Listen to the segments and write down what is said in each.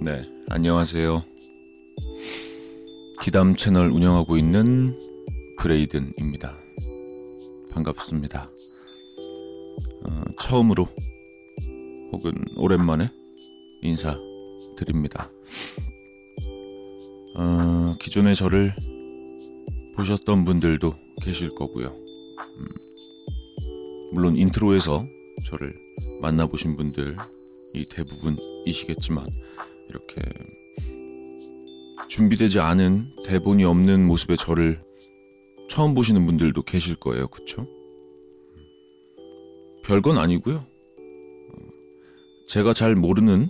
네, 안녕하세요. 기담 채널 운영하고 있는 브레이든입니다. 반갑습니다. 어, 처음으로 혹은 오랜만에 인사드립니다. 어, 기존에 저를 보셨던 분들도 계실 거고요. 음, 물론 인트로에서 저를 만나보신 분들이 대부분이시겠지만 이렇게 준비되지 않은 대본이 없는 모습의 저를 처음 보시는 분들도 계실 거예요. 그쵸? 별건 아니고요. 제가 잘 모르는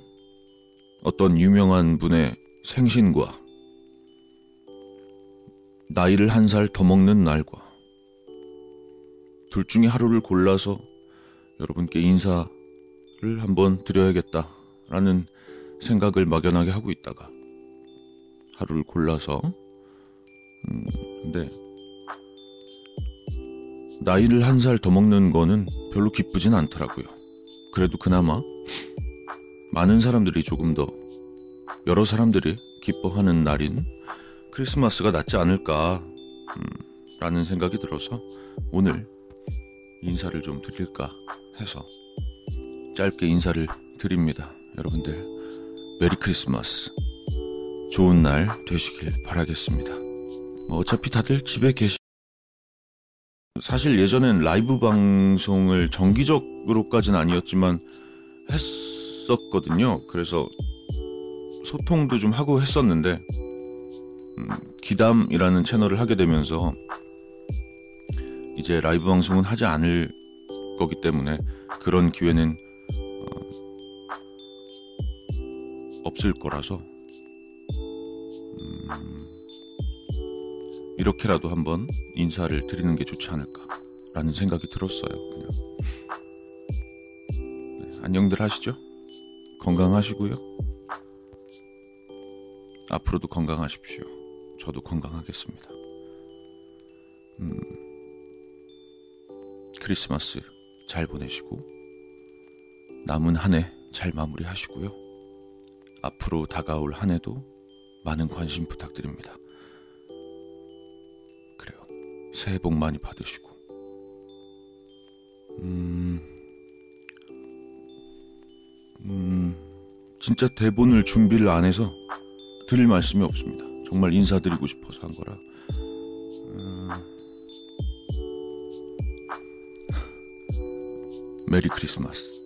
어떤 유명한 분의 생신과 나이를 한 살 더 먹는 날과 둘 중에 하루를 골라서 여러분께 인사를 한번 드려야겠다라는 생각을 막연하게 하고 있다가 하루를 골라서 음, 근데 나이를 한 살 더 먹는 거는 별로 기쁘진 않더라고요. 그래도 그나마 많은 사람들이 조금 더 여러 사람들이 기뻐하는 날인 크리스마스가 낫지 않을까 음, 라는 생각이 들어서 오늘 인사를 좀 드릴까 해서 짧게 인사를 드립니다. 여러분들 메리 크리스마스 좋은 날 되시길 바라겠습니다. 뭐 어차피 다들 집에 계시 사실 예전엔 라이브 방송을 정기적으로까지는 아니었지만 했었거든요. 그래서 소통도 좀 하고 했었는데 음, 기담이라는 채널을 하게 되면서 이제 라이브 방송은 하지 않을 거기 때문에 그런 기회는 없을 거라서 음, 이렇게라도 한번 인사를 드리는 게 좋지 않을까라는 생각이 들었어요. 그냥 네, 안녕들 하시죠? 건강하시고요. 앞으로도 건강하십시오. 저도 건강하겠습니다. 음, 크리스마스 잘 보내시고 남은 한 해 잘 마무리하시고요. 앞으로 다가올 한 해도 많은 관심 부탁드립니다. 그래요. 새해 복 많이 받으시고. 음, 음, 진짜 대본을 준비를 안 해서 드릴 말씀이 없습니다. 정말 인사드리고 싶어서 한 거라. 음, 메리 크리스마스.